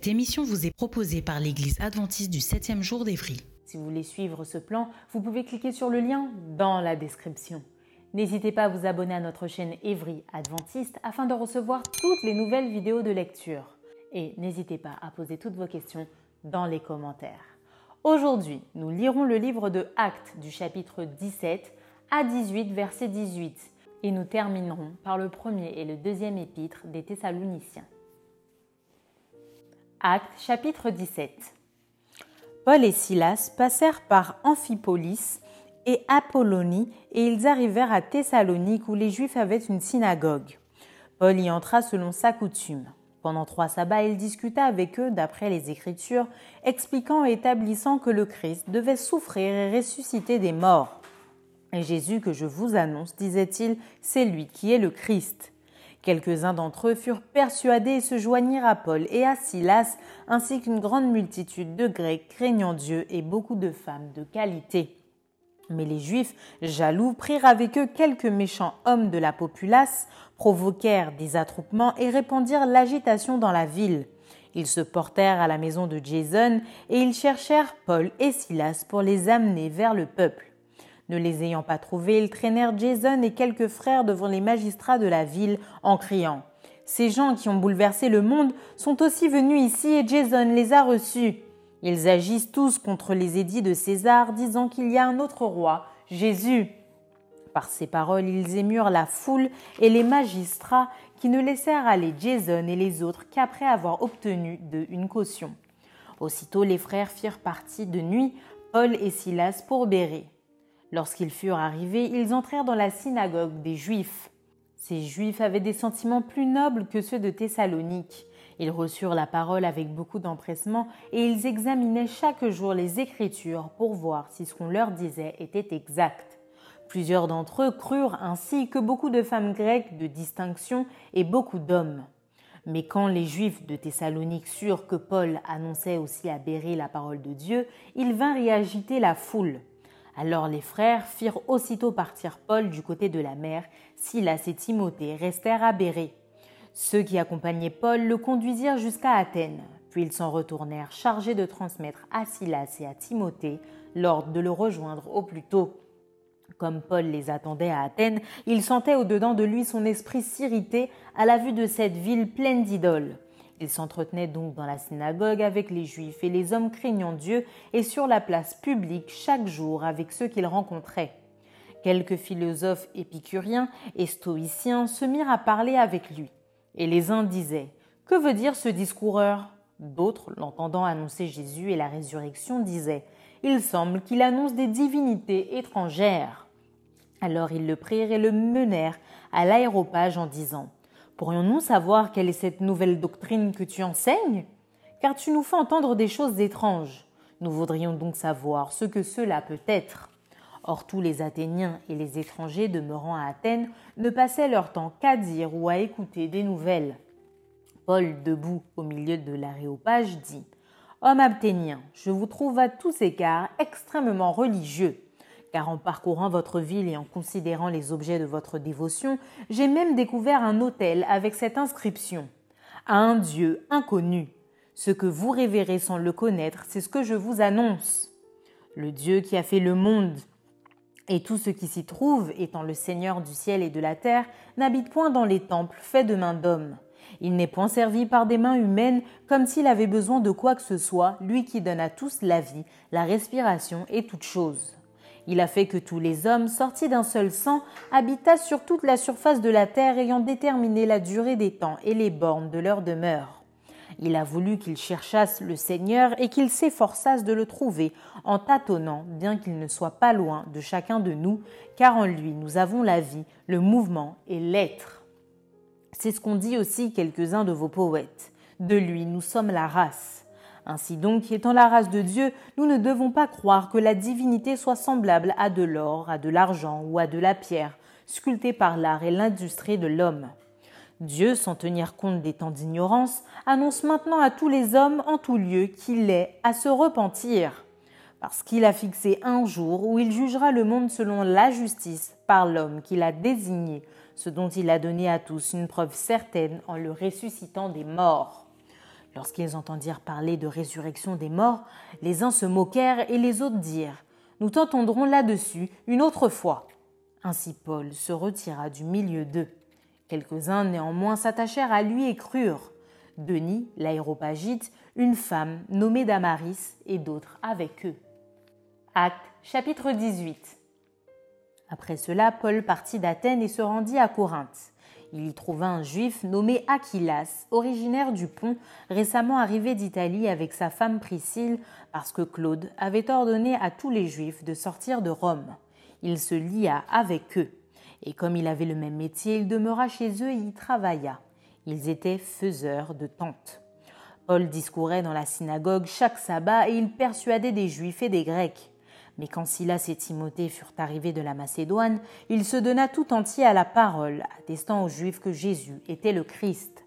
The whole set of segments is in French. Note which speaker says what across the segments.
Speaker 1: Cette émission vous est proposée par l'Église adventiste du 7e jour d'Évry.
Speaker 2: Si vous voulez suivre ce plan, vous pouvez cliquer sur le lien dans la description. N'hésitez pas à vous abonner à notre chaîne Évry Adventiste afin de recevoir toutes les nouvelles vidéos de lecture. Et n'hésitez pas à poser toutes vos questions dans les commentaires. Aujourd'hui, nous lirons le livre de Actes du chapitre 17 à 18, verset 18, et nous terminerons par le premier et le deuxième épître des Thessaloniciens. Actes chapitre 17 Paul et Silas passèrent par Amphipolis et Apollonie et ils arrivèrent à Thessalonique où les Juifs avaient une synagogue. Paul y entra selon sa coutume. Pendant trois sabbats, il discuta avec eux d'après les Écritures, expliquant et établissant que le Christ devait souffrir et ressusciter des morts. Et Jésus que je vous annonce, disait-il, c'est lui qui est le Christ. Quelques-uns d'entre eux furent persuadés et se joignirent à Paul et à Silas, ainsi qu'une grande multitude de Grecs craignant Dieu et beaucoup de femmes de qualité. Mais les Juifs, jaloux, prirent avec eux quelques méchants hommes de la populace, provoquèrent des attroupements et répandirent l'agitation dans la ville. Ils se portèrent à la maison de Jason et ils cherchèrent Paul et Silas pour les amener vers le peuple. Ne les ayant pas trouvés, ils traînèrent Jason et quelques frères devant les magistrats de la ville en criant Ces gens qui ont bouleversé le monde sont aussi venus ici et Jason les a reçus. Ils agissent tous contre les édits de César, disant qu'il y a un autre roi, Jésus. Par ces paroles, ils émurent la foule et les magistrats qui ne laissèrent aller Jason et les autres qu'après avoir obtenu d'eux une caution. Aussitôt les frères firent partie de nuit, Paul et Silas pour Bérée. Lorsqu'ils furent arrivés, ils entrèrent dans la synagogue des Juifs. Ces Juifs avaient des sentiments plus nobles que ceux de Thessalonique. Ils reçurent la parole avec beaucoup d'empressement et ils examinaient chaque jour les Écritures pour voir si ce qu'on leur disait était exact. Plusieurs d'entre eux crurent ainsi que beaucoup de femmes grecques de distinction et beaucoup d'hommes. Mais quand les Juifs de Thessalonique surent que Paul annonçait aussi à Bérée la parole de Dieu, ils vinrent y agiter la foule. Alors les frères firent aussitôt partir Paul du côté de la mer, Silas et Timothée restèrent à Bérée. Ceux qui accompagnaient Paul le conduisirent jusqu'à Athènes, puis ils s'en retournèrent chargés de transmettre à Silas et à Timothée l'ordre de le rejoindre au plus tôt. Comme Paul les attendait à Athènes, il sentait au-dedans de lui son esprit s'irriter à la vue de cette ville pleine d'idoles. Il s'entretenait donc dans la synagogue avec les Juifs et les hommes craignant Dieu et sur la place publique chaque jour avec ceux qu'il rencontrait. Quelques philosophes épicuriens et stoïciens se mirent à parler avec lui. Et les uns disaient Que veut dire ce discoureur? D'autres, l'entendant annoncer Jésus et la résurrection, disaient Il semble qu'il annonce des divinités étrangères. Alors ils le prirent et le menèrent à l'aéropage en disant Pourrions-nous savoir quelle est cette nouvelle doctrine que tu enseignes? Car tu nous fais entendre des choses étranges. Nous voudrions donc savoir ce que cela peut être. Or tous les Athéniens et les étrangers demeurant à Athènes ne passaient leur temps qu'à dire ou à écouter des nouvelles. Paul, debout au milieu de l'aréopage, dit Homme athénien, je vous trouve à tous égards extrêmement religieux car en parcourant votre ville et en considérant les objets de votre dévotion, j'ai même découvert un autel avec cette inscription À un Dieu inconnu. Ce que vous révérez sans le connaître, c'est ce que je vous annonce. Le Dieu qui a fait le monde et tout ce qui s'y trouve, étant le Seigneur du ciel et de la terre, n'habite point dans les temples faits de mains d'hommes. Il n'est point servi par des mains humaines comme s'il avait besoin de quoi que ce soit, lui qui donne à tous la vie, la respiration et toutes choses. Il a fait que tous les hommes, sortis d'un seul sang, habitassent sur toute la surface de la terre ayant déterminé la durée des temps et les bornes de leur demeure. Il a voulu qu'ils cherchassent le Seigneur et qu'ils s'efforçassent de le trouver en tâtonnant, bien qu'il ne soit pas loin de chacun de nous, car en lui nous avons la vie, le mouvement et l'être. C'est ce qu'ont dit aussi quelques-uns de vos poètes. De lui nous sommes la race. Ainsi donc, étant la race de Dieu, nous ne devons pas croire que la divinité soit semblable à de l'or, à de l'argent ou à de la pierre, sculptée par l'art et l'industrie de l'homme. Dieu, sans tenir compte des temps d'ignorance, annonce maintenant à tous les hommes en tout lieu qu'il est à se repentir, parce qu'il a fixé un jour où il jugera le monde selon la justice par l'homme qu'il a désigné, ce dont il a donné à tous une preuve certaine en le ressuscitant des morts. Lorsqu'ils entendirent parler de résurrection des morts, les uns se moquèrent et les autres dirent Nous t'entendrons là-dessus une autre fois. Ainsi Paul se retira du milieu d'eux. Quelques-uns néanmoins s'attachèrent à lui et crurent. Denis, l'aéropagite, une femme nommée Damaris et d'autres avec eux. Acte chapitre 18 Après cela, Paul partit d'Athènes et se rendit à Corinthe. Il y trouva un juif nommé Aquilas, originaire du pont, récemment arrivé d'Italie avec sa femme Priscille, parce que Claude avait ordonné à tous les juifs de sortir de Rome. Il se lia avec eux, et comme il avait le même métier, il demeura chez eux et y travailla. Ils étaient faiseurs de tentes. Paul discourait dans la synagogue chaque sabbat et il persuadait des juifs et des grecs. Mais quand Silas et Timothée furent arrivés de la Macédoine, il se donna tout entier à la parole, attestant aux Juifs que Jésus était le Christ.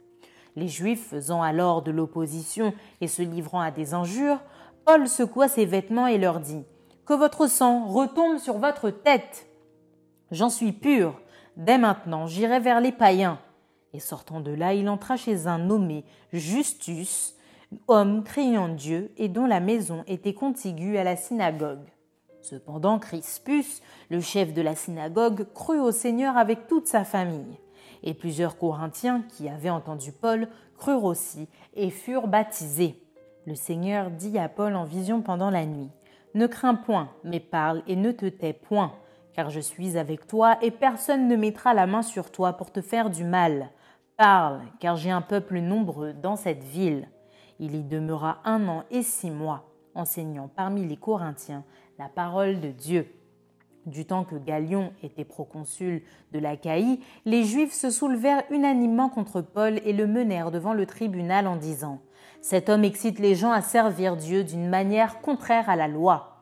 Speaker 2: Les Juifs faisant alors de l'opposition et se livrant à des injures, Paul secoua ses vêtements et leur dit Que votre sang retombe sur votre tête. J'en suis pur. Dès maintenant, j'irai vers les païens. Et sortant de là, il entra chez un nommé Justus, homme craignant Dieu et dont la maison était contiguë à la synagogue. Cependant, Crispus, le chef de la synagogue, crut au Seigneur avec toute sa famille. Et plusieurs Corinthiens qui avaient entendu Paul crurent aussi et furent baptisés. Le Seigneur dit à Paul en vision pendant la nuit Ne crains point, mais parle et ne te tais point, car je suis avec toi et personne ne mettra la main sur toi pour te faire du mal. Parle, car j'ai un peuple nombreux dans cette ville. Il y demeura un an et six mois, enseignant parmi les Corinthiens la parole de Dieu. Du temps que Galion était proconsul de l'Achaïe, les Juifs se soulevèrent unanimement contre Paul et le menèrent devant le tribunal en disant Cet homme excite les gens à servir Dieu d'une manière contraire à la loi.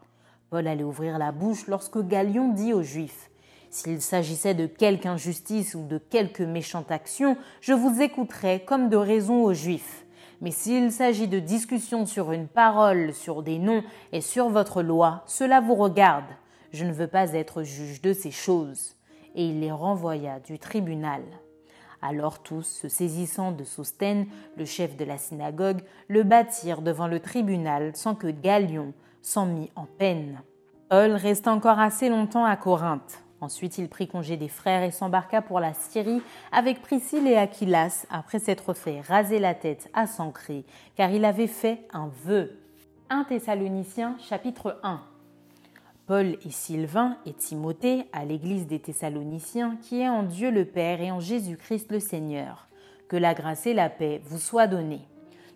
Speaker 2: Paul allait ouvrir la bouche lorsque Galion dit aux Juifs S'il s'agissait de quelque injustice ou de quelque méchante action, je vous écouterais comme de raison aux Juifs. Mais s'il s'agit de discussions sur une parole, sur des noms et sur votre loi, cela vous regarde. Je ne veux pas être juge de ces choses. Et il les renvoya du tribunal. Alors tous, se saisissant de Sosthène, le chef de la synagogue, le battirent devant le tribunal sans que Galion s'en mît en peine. Paul resta encore assez longtemps à Corinthe. Ensuite, il prit congé des frères et s'embarqua pour la Syrie avec Priscille et Aquilas, après s'être fait raser la tête à Sancré, car il avait fait un vœu. 1 Thessaloniciens chapitre 1 Paul et Sylvain et Timothée à l'église des Thessaloniciens qui est en Dieu le Père et en Jésus-Christ le Seigneur. Que la grâce et la paix vous soient données.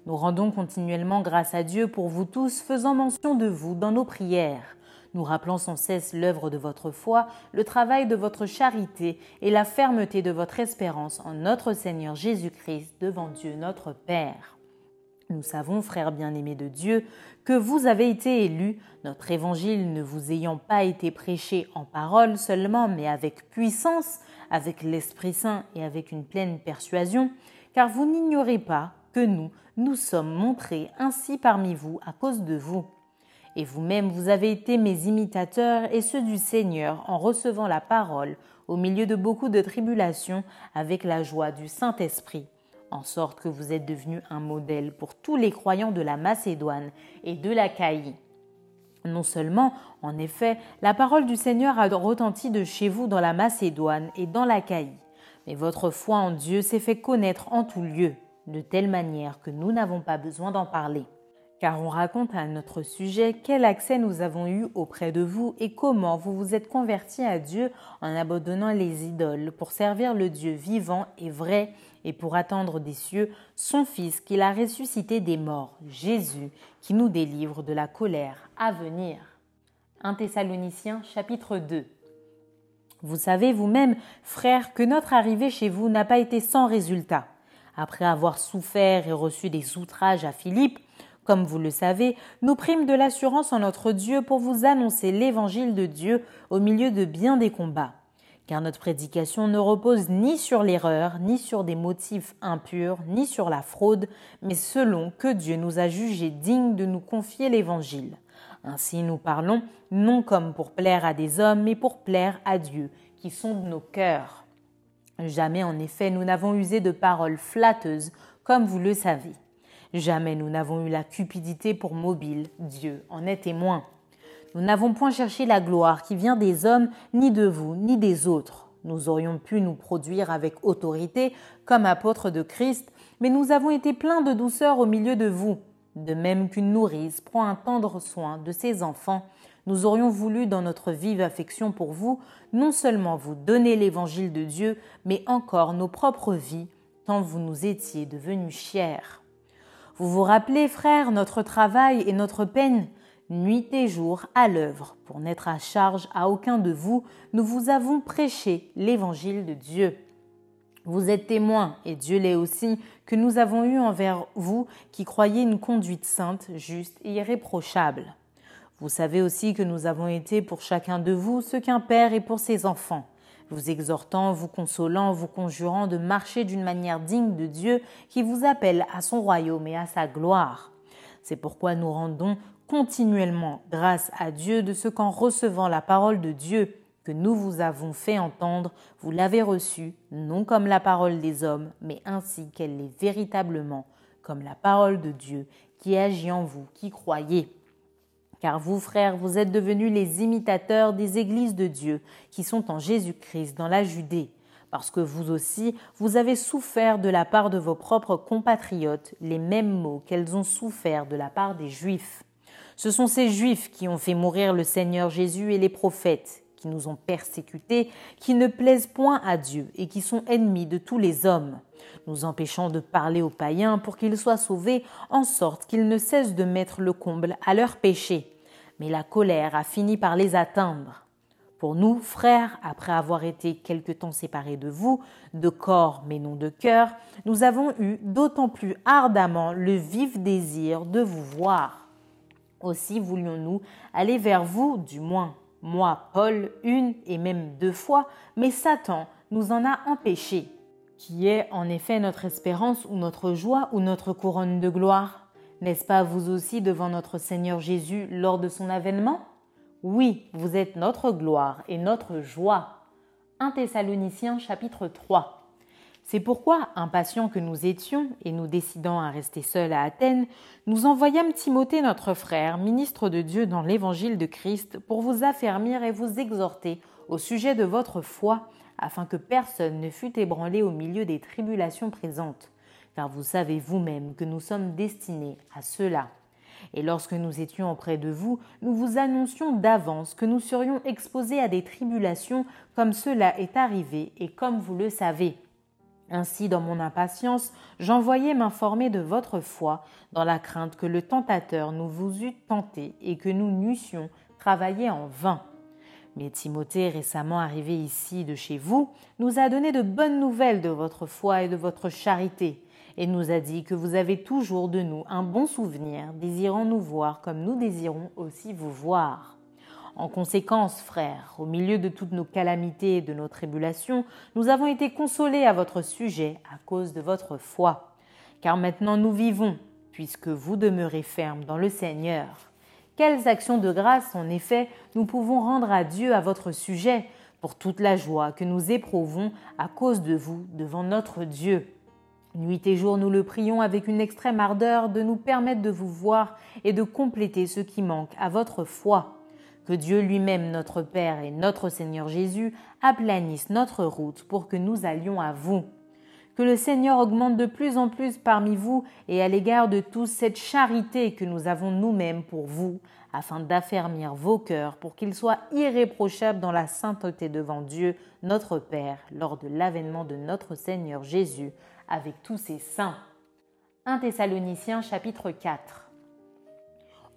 Speaker 2: Nous rendons continuellement grâce à Dieu pour vous tous, faisant mention de vous dans nos prières nous rappelons sans cesse l'œuvre de votre foi, le travail de votre charité et la fermeté de votre espérance en notre Seigneur Jésus-Christ devant Dieu notre Père. Nous savons, frères bien-aimés de Dieu, que vous avez été élus, notre évangile ne vous ayant pas été prêché en parole seulement, mais avec puissance, avec l'Esprit Saint et avec une pleine persuasion, car vous n'ignorez pas que nous, nous sommes montrés ainsi parmi vous à cause de vous. Et vous-même, vous avez été mes imitateurs et ceux du Seigneur en recevant la parole au milieu de beaucoup de tribulations avec la joie du Saint-Esprit, en sorte que vous êtes devenus un modèle pour tous les croyants de la Macédoine et de la Caïe. Non seulement, en effet, la parole du Seigneur a retenti de chez vous dans la Macédoine et dans la Caïe, mais votre foi en Dieu s'est fait connaître en tout lieu, de telle manière que nous n'avons pas besoin d'en parler car on raconte à notre sujet quel accès nous avons eu auprès de vous et comment vous vous êtes convertis à Dieu en abandonnant les idoles pour servir le Dieu vivant et vrai et pour attendre des cieux son Fils qu'il a ressuscité des morts, Jésus, qui nous délivre de la colère à venir. 1 Thessaloniciens chapitre 2 Vous savez vous-même, frères, que notre arrivée chez vous n'a pas été sans résultat. Après avoir souffert et reçu des outrages à Philippe, comme vous le savez, nous prîmes de l'assurance en notre Dieu pour vous annoncer l'évangile de Dieu au milieu de bien des combats. Car notre prédication ne repose ni sur l'erreur, ni sur des motifs impurs, ni sur la fraude, mais selon que Dieu nous a jugés dignes de nous confier l'évangile. Ainsi nous parlons, non comme pour plaire à des hommes, mais pour plaire à Dieu, qui sonde nos cœurs. Jamais en effet nous n'avons usé de paroles flatteuses, comme vous le savez. Jamais nous n'avons eu la cupidité pour mobile, Dieu en est témoin. Nous n'avons point cherché la gloire qui vient des hommes, ni de vous, ni des autres. Nous aurions pu nous produire avec autorité comme apôtres de Christ, mais nous avons été pleins de douceur au milieu de vous. De même qu'une nourrice prend un tendre soin de ses enfants, nous aurions voulu, dans notre vive affection pour vous, non seulement vous donner l'évangile de Dieu, mais encore nos propres vies, tant vous nous étiez devenus chers. Vous vous rappelez, frères, notre travail et notre peine Nuit et jour à l'œuvre, pour n'être à charge à aucun de vous, nous vous avons prêché l'évangile de Dieu. Vous êtes témoins, et Dieu l'est aussi, que nous avons eu envers vous qui croyez une conduite sainte, juste et irréprochable. Vous savez aussi que nous avons été pour chacun de vous ce qu'un père est pour ses enfants vous exhortant, vous consolant, vous conjurant de marcher d'une manière digne de Dieu qui vous appelle à son royaume et à sa gloire. C'est pourquoi nous rendons continuellement grâce à Dieu de ce qu'en recevant la parole de Dieu que nous vous avons fait entendre, vous l'avez reçue, non comme la parole des hommes, mais ainsi qu'elle l'est véritablement, comme la parole de Dieu qui agit en vous qui croyez. Car vous, frères, vous êtes devenus les imitateurs des églises de Dieu qui sont en Jésus-Christ dans la Judée, parce que vous aussi, vous avez souffert de la part de vos propres compatriotes les mêmes maux qu'elles ont souffert de la part des Juifs. Ce sont ces Juifs qui ont fait mourir le Seigneur Jésus et les prophètes, qui nous ont persécutés, qui ne plaisent point à Dieu et qui sont ennemis de tous les hommes, nous empêchant de parler aux païens pour qu'ils soient sauvés, en sorte qu'ils ne cessent de mettre le comble à leurs péchés mais la colère a fini par les atteindre. Pour nous, frères, après avoir été quelque temps séparés de vous, de corps mais non de cœur, nous avons eu d'autant plus ardemment le vif désir de vous voir. Aussi voulions-nous aller vers vous, du moins moi, Paul, une et même deux fois, mais Satan nous en a empêchés. Qui est en effet notre espérance ou notre joie ou notre couronne de gloire n'est-ce pas vous aussi devant notre Seigneur Jésus lors de son avènement? Oui, vous êtes notre gloire et notre joie. 1 Thessaloniciens chapitre 3. C'est pourquoi, impatients que nous étions et nous décidant à rester seuls à Athènes, nous envoyâmes Timothée notre frère, ministre de Dieu dans l'évangile de Christ, pour vous affermir et vous exhorter au sujet de votre foi, afin que personne ne fût ébranlé au milieu des tribulations présentes car vous savez vous-même que nous sommes destinés à cela. Et lorsque nous étions auprès de vous, nous vous annoncions d'avance que nous serions exposés à des tribulations comme cela est arrivé et comme vous le savez. Ainsi, dans mon impatience, j'envoyais m'informer de votre foi, dans la crainte que le tentateur nous vous eût tenté et que nous n'eussions travaillé en vain. Mais Timothée, récemment arrivé ici de chez vous, nous a donné de bonnes nouvelles de votre foi et de votre charité et nous a dit que vous avez toujours de nous un bon souvenir, désirant nous voir comme nous désirons aussi vous voir. En conséquence, frères, au milieu de toutes nos calamités et de nos tribulations, nous avons été consolés à votre sujet à cause de votre foi. Car maintenant nous vivons, puisque vous demeurez fermes dans le Seigneur. Quelles actions de grâce, en effet, nous pouvons rendre à Dieu à votre sujet, pour toute la joie que nous éprouvons à cause de vous devant notre Dieu. Nuit et jour, nous le prions avec une extrême ardeur de nous permettre de vous voir et de compléter ce qui manque à votre foi. Que Dieu lui-même, notre Père et notre Seigneur Jésus, aplanissent notre route pour que nous allions à vous. Que le Seigneur augmente de plus en plus parmi vous et à l'égard de tous cette charité que nous avons nous-mêmes pour vous, afin d'affermir vos cœurs pour qu'ils soient irréprochables dans la sainteté devant Dieu, notre Père, lors de l'avènement de notre Seigneur Jésus, avec tous ses saints. 1 Thessaloniciens chapitre 4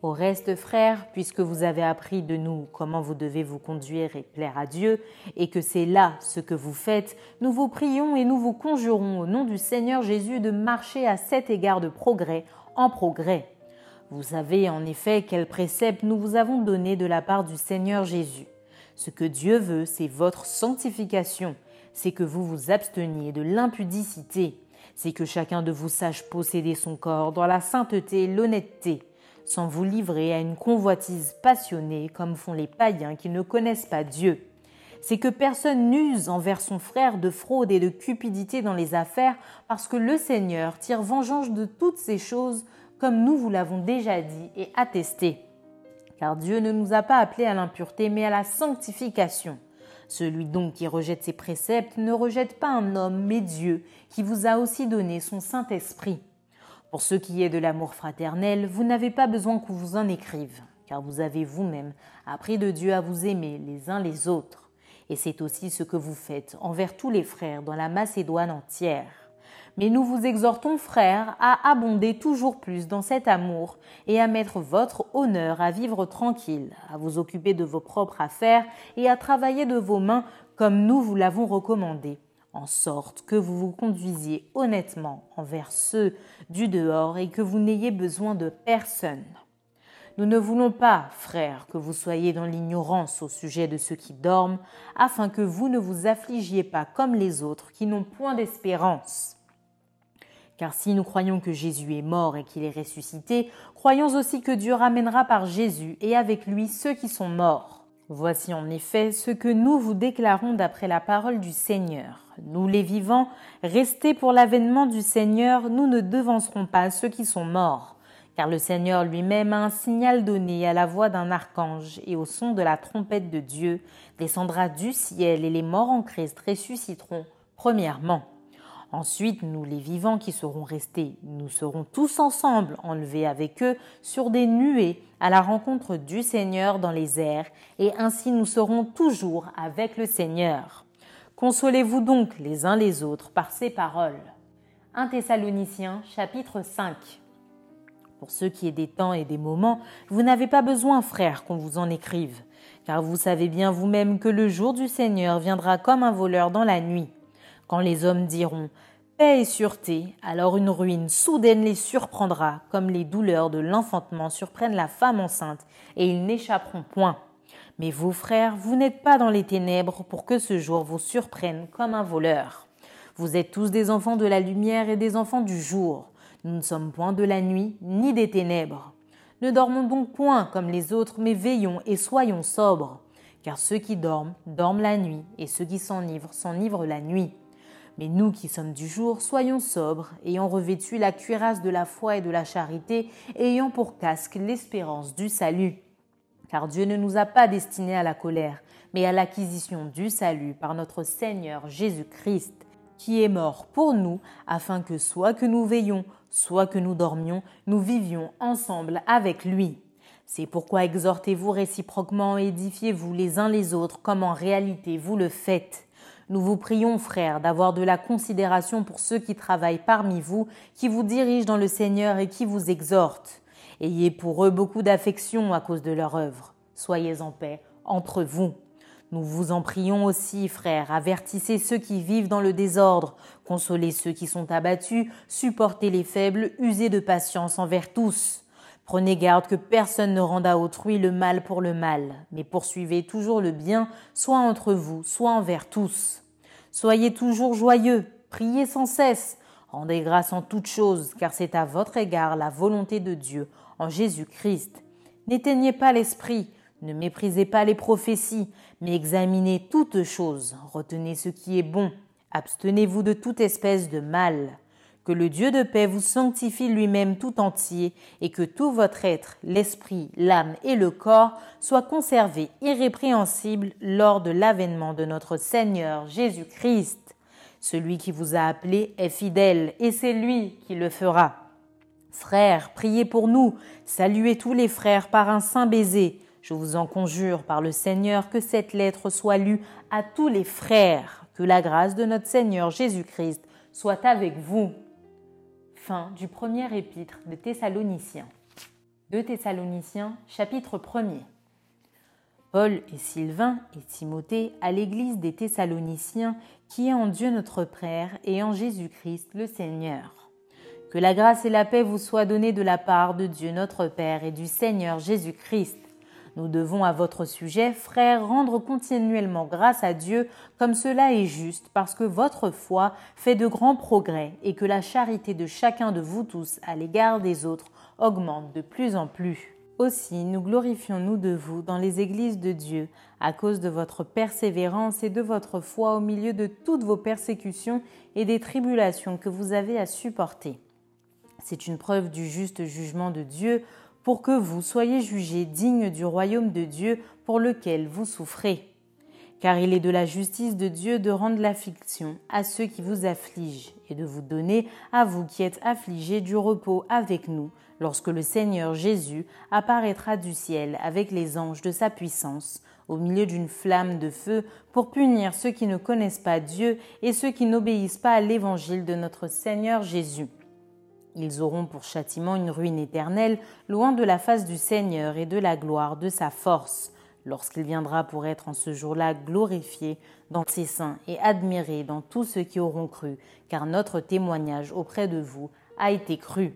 Speaker 2: au reste, frères, puisque vous avez appris de nous comment vous devez vous conduire et plaire à Dieu, et que c'est là ce que vous faites, nous vous prions et nous vous conjurons au nom du Seigneur Jésus de marcher à cet égard de progrès en progrès. Vous savez en effet quels préceptes nous vous avons donnés de la part du Seigneur Jésus. Ce que Dieu veut, c'est votre sanctification, c'est que vous vous absteniez de l'impudicité, c'est que chacun de vous sache posséder son corps dans la sainteté et l'honnêteté sans vous livrer à une convoitise passionnée comme font les païens qui ne connaissent pas Dieu. C'est que personne n'use envers son frère de fraude et de cupidité dans les affaires, parce que le Seigneur tire vengeance de toutes ces choses, comme nous vous l'avons déjà dit et attesté. Car Dieu ne nous a pas appelés à l'impureté, mais à la sanctification. Celui donc qui rejette ses préceptes ne rejette pas un homme, mais Dieu, qui vous a aussi donné son Saint-Esprit. Pour ce qui est de l'amour fraternel, vous n'avez pas besoin qu'on vous en écrive, car vous avez vous-même appris de Dieu à vous aimer les uns les autres. Et c'est aussi ce que vous faites envers tous les frères dans la Macédoine entière. Mais nous vous exhortons, frères, à abonder toujours plus dans cet amour et à mettre votre honneur à vivre tranquille, à vous occuper de vos propres affaires et à travailler de vos mains comme nous vous l'avons recommandé en sorte que vous vous conduisiez honnêtement envers ceux du dehors et que vous n'ayez besoin de personne. Nous ne voulons pas, frères, que vous soyez dans l'ignorance au sujet de ceux qui dorment, afin que vous ne vous affligiez pas comme les autres qui n'ont point d'espérance. Car si nous croyons que Jésus est mort et qu'il est ressuscité, croyons aussi que Dieu ramènera par Jésus et avec lui ceux qui sont morts. Voici en effet ce que nous vous déclarons d'après la parole du Seigneur. Nous les vivants, restés pour l'avènement du Seigneur, nous ne devancerons pas ceux qui sont morts. Car le Seigneur lui-même a un signal donné à la voix d'un archange et au son de la trompette de Dieu, descendra du ciel et les morts en Christ ressusciteront premièrement. Ensuite, nous les vivants qui serons restés, nous serons tous ensemble enlevés avec eux sur des nuées à la rencontre du Seigneur dans les airs, et ainsi nous serons toujours avec le Seigneur. Consolez-vous donc les uns les autres par ces paroles. 1 Thessaloniciens chapitre 5 Pour ce qui est des temps et des moments, vous n'avez pas besoin, frères, qu'on vous en écrive, car vous savez bien vous-même que le jour du Seigneur viendra comme un voleur dans la nuit. Quand les hommes diront paix et sûreté, alors une ruine soudaine les surprendra, comme les douleurs de l'enfantement surprennent la femme enceinte, et ils n'échapperont point. Mais vous, frères, vous n'êtes pas dans les ténèbres pour que ce jour vous surprenne comme un voleur. Vous êtes tous des enfants de la lumière et des enfants du jour. Nous ne sommes point de la nuit ni des ténèbres. Ne dormons donc point comme les autres, mais veillons et soyons sobres. Car ceux qui dorment, dorment la nuit, et ceux qui s'enivrent, s'enivrent la nuit. Mais nous qui sommes du jour, soyons sobres, ayant revêtu la cuirasse de la foi et de la charité, ayant pour casque l'espérance du salut. Car Dieu ne nous a pas destinés à la colère, mais à l'acquisition du salut par notre Seigneur Jésus-Christ, qui est mort pour nous, afin que soit que nous veillions, soit que nous dormions, nous vivions ensemble avec lui. C'est pourquoi exhortez-vous réciproquement édifiez-vous les uns les autres comme en réalité vous le faites. Nous vous prions, frères, d'avoir de la considération pour ceux qui travaillent parmi vous, qui vous dirigent dans le Seigneur et qui vous exhortent. Ayez pour eux beaucoup d'affection à cause de leur œuvre. Soyez en paix entre vous. Nous vous en prions aussi, frères, avertissez ceux qui vivent dans le désordre, consolez ceux qui sont abattus, supportez les faibles, usez de patience envers tous. Prenez garde que personne ne rende à autrui le mal pour le mal, mais poursuivez toujours le bien, soit entre vous, soit envers tous. Soyez toujours joyeux, priez sans cesse, rendez grâce en toutes choses, car c'est à votre égard la volonté de Dieu en Jésus-Christ. N'éteignez pas l'esprit, ne méprisez pas les prophéties, mais examinez toutes choses, retenez ce qui est bon, abstenez-vous de toute espèce de mal. Que le Dieu de paix vous sanctifie lui-même tout entier et que tout votre être, l'esprit, l'âme et le corps soient conservés irrépréhensibles lors de l'avènement de notre Seigneur Jésus-Christ. Celui qui vous a appelé est fidèle, et c'est lui qui le fera. Frères, priez pour nous, saluez tous les frères par un saint baiser. Je vous en conjure par le Seigneur que cette lettre soit lue à tous les frères, que la grâce de notre Seigneur Jésus-Christ soit avec vous. Fin du premier épître de Thessaloniciens. De Thessaloniciens, chapitre 1er. Paul et Sylvain et Timothée à l'église des Thessaloniciens qui est en Dieu notre Père et en Jésus-Christ le Seigneur. Que la grâce et la paix vous soient données de la part de Dieu notre Père et du Seigneur Jésus-Christ. Nous devons à votre sujet, frères, rendre continuellement grâce à Dieu comme cela est juste, parce que votre foi fait de grands progrès et que la charité de chacun de vous tous à l'égard des autres augmente de plus en plus. Aussi nous glorifions-nous de vous dans les églises de Dieu, à cause de votre persévérance et de votre foi au milieu de toutes vos persécutions et des tribulations que vous avez à supporter. C'est une preuve du juste jugement de Dieu pour que vous soyez jugés dignes du royaume de Dieu pour lequel vous souffrez. Car il est de la justice de Dieu de rendre l'affliction à ceux qui vous affligent et de vous donner à vous qui êtes affligés du repos avec nous lorsque le Seigneur Jésus apparaîtra du ciel avec les anges de sa puissance, au milieu d'une flamme de feu, pour punir ceux qui ne connaissent pas Dieu et ceux qui n'obéissent pas à l'évangile de notre Seigneur Jésus. Ils auront pour châtiment une ruine éternelle, loin de la face du Seigneur et de la gloire de sa force, lorsqu'il viendra pour être en ce jour-là glorifié dans ses saints et admiré dans tous ceux qui auront cru, car notre témoignage auprès de vous a été cru.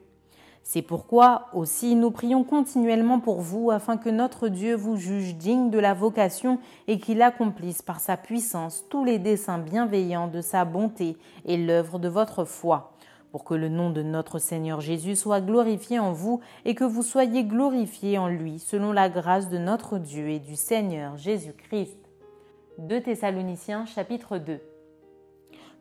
Speaker 2: C'est pourquoi aussi nous prions continuellement pour vous afin que notre Dieu vous juge digne de la vocation et qu'il accomplisse par sa puissance tous les desseins bienveillants de sa bonté et l'œuvre de votre foi, pour que le nom de notre Seigneur Jésus soit glorifié en vous et que vous soyez glorifiés en lui selon la grâce de notre Dieu et du Seigneur Jésus-Christ. 2 Thessaloniciens chapitre 2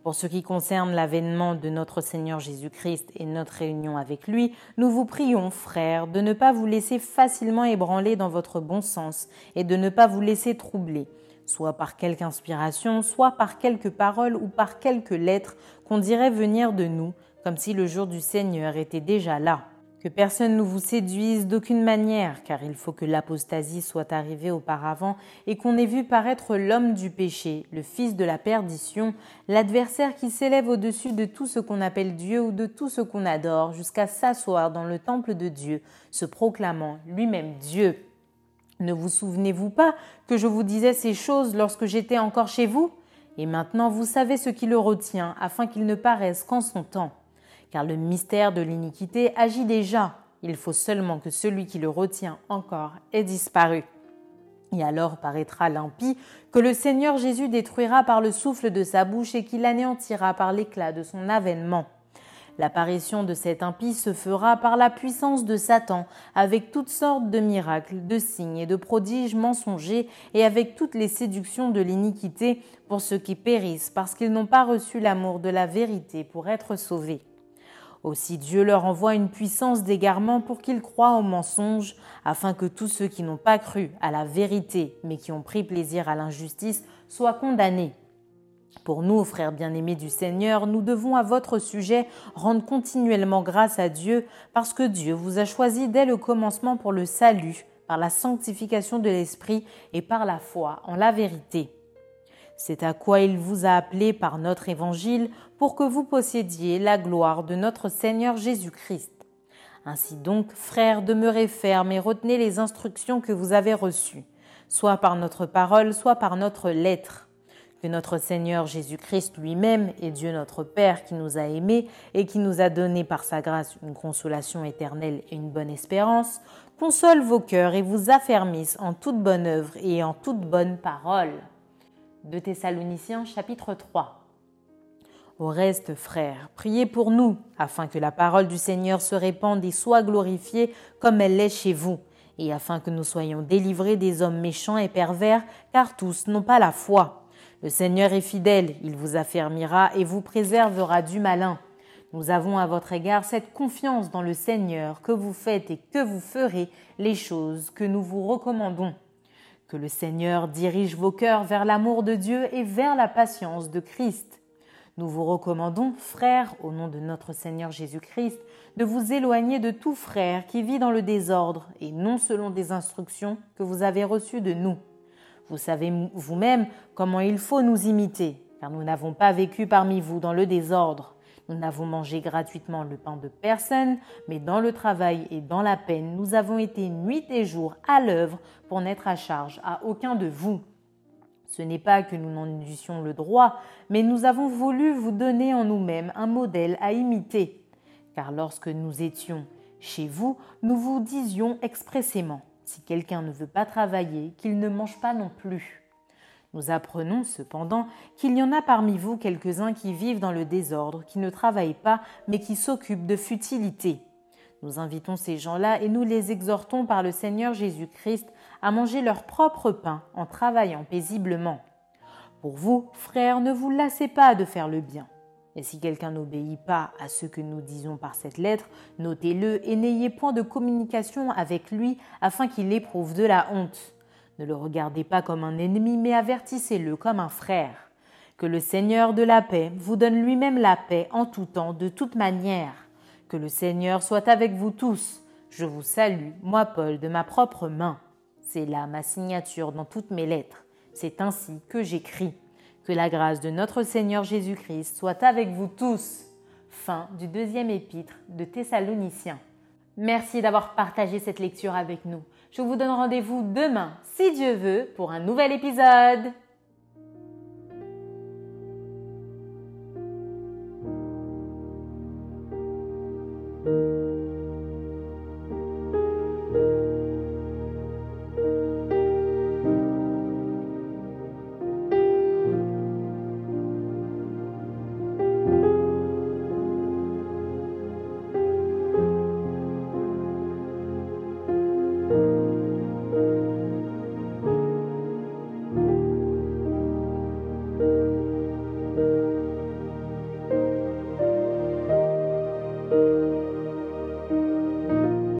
Speaker 2: pour ce qui concerne l'avènement de notre Seigneur Jésus-Christ et notre réunion avec lui, nous vous prions, frères, de ne pas vous laisser facilement ébranler dans votre bon sens et de ne pas vous laisser troubler, soit par quelque inspiration, soit par quelques paroles ou par quelques lettres qu'on dirait venir de nous, comme si le jour du Seigneur était déjà là. Que personne ne vous séduise d'aucune manière, car il faut que l'apostasie soit arrivée auparavant et qu'on ait vu paraître l'homme du péché, le fils de la perdition, l'adversaire qui s'élève au-dessus de tout ce qu'on appelle Dieu ou de tout ce qu'on adore, jusqu'à s'asseoir dans le temple de Dieu, se proclamant lui-même Dieu. Ne vous souvenez-vous pas que je vous disais ces choses lorsque j'étais encore chez vous? Et maintenant vous savez ce qui le retient, afin qu'il ne paraisse qu'en son temps car le mystère de l'iniquité agit déjà. Il faut seulement que celui qui le retient encore ait disparu. Et alors paraîtra l'impie que le Seigneur Jésus détruira par le souffle de sa bouche et qu'il anéantira par l'éclat de son avènement. L'apparition de cet impie se fera par la puissance de Satan, avec toutes sortes de miracles, de signes et de prodiges mensongers, et avec toutes les séductions de l'iniquité pour ceux qui périssent parce qu'ils n'ont pas reçu l'amour de la vérité pour être sauvés. Aussi Dieu leur envoie une puissance d'égarement pour qu'ils croient au mensonge, afin que tous ceux qui n'ont pas cru à la vérité, mais qui ont pris plaisir à l'injustice, soient condamnés. Pour nous, frères bien-aimés du Seigneur, nous devons à votre sujet rendre continuellement grâce à Dieu, parce que Dieu vous a choisi dès le commencement pour le salut, par la sanctification de l'Esprit et par la foi en la vérité. C'est à quoi il vous a appelé par notre évangile pour que vous possédiez la gloire de notre Seigneur Jésus-Christ. Ainsi donc, frères, demeurez fermes et retenez les instructions que vous avez reçues, soit par notre parole, soit par notre lettre. Que notre Seigneur Jésus-Christ lui-même et Dieu notre Père qui nous a aimés et qui nous a donné par sa grâce une consolation éternelle et une bonne espérance, console vos cœurs et vous affermisse en toute bonne œuvre et en toute bonne parole de Thessaloniciens chapitre 3. Au reste, frères, priez pour nous, afin que la parole du Seigneur se répande et soit glorifiée comme elle l'est chez vous, et afin que nous soyons délivrés des hommes méchants et pervers, car tous n'ont pas la foi. Le Seigneur est fidèle, il vous affermira et vous préservera du malin. Nous avons à votre égard cette confiance dans le Seigneur que vous faites et que vous ferez les choses que nous vous recommandons. Que le Seigneur dirige vos cœurs vers l'amour de Dieu et vers la patience de Christ. Nous vous recommandons, frères, au nom de notre Seigneur Jésus-Christ, de vous éloigner de tout frère qui vit dans le désordre et non selon des instructions que vous avez reçues de nous. Vous savez vous-même comment il faut nous imiter, car nous n'avons pas vécu parmi vous dans le désordre. Nous n'avons mangé gratuitement le pain de personne, mais dans le travail et dans la peine, nous avons été nuit et jour à l'œuvre pour n'être à charge à aucun de vous. Ce n'est pas que nous n'en eussions le droit, mais nous avons voulu vous donner en nous-mêmes un modèle à imiter. Car lorsque nous étions chez vous, nous vous disions expressément, si quelqu'un ne veut pas travailler, qu'il ne mange pas non plus. Nous apprenons cependant qu'il y en a parmi vous quelques-uns qui vivent dans le désordre, qui ne travaillent pas, mais qui s'occupent de futilités. Nous invitons ces gens-là et nous les exhortons par le Seigneur Jésus-Christ à manger leur propre pain en travaillant paisiblement. Pour vous, frères, ne vous lassez pas de faire le bien. Et si quelqu'un n'obéit pas à ce que nous disons par cette lettre, notez-le et n'ayez point de communication avec lui afin qu'il éprouve de la honte. Ne le regardez pas comme un ennemi, mais avertissez-le comme un frère. Que le Seigneur de la paix vous donne lui-même la paix en tout temps, de toute manière. Que le Seigneur soit avec vous tous. Je vous salue, moi Paul, de ma propre main. C'est là ma signature dans toutes mes lettres. C'est ainsi que j'écris. Que la grâce de notre Seigneur Jésus-Christ soit avec vous tous. Fin du deuxième épître de Thessaloniciens. Merci d'avoir partagé cette lecture avec nous. Je vous donne rendez-vous demain, si Dieu veut, pour un nouvel épisode.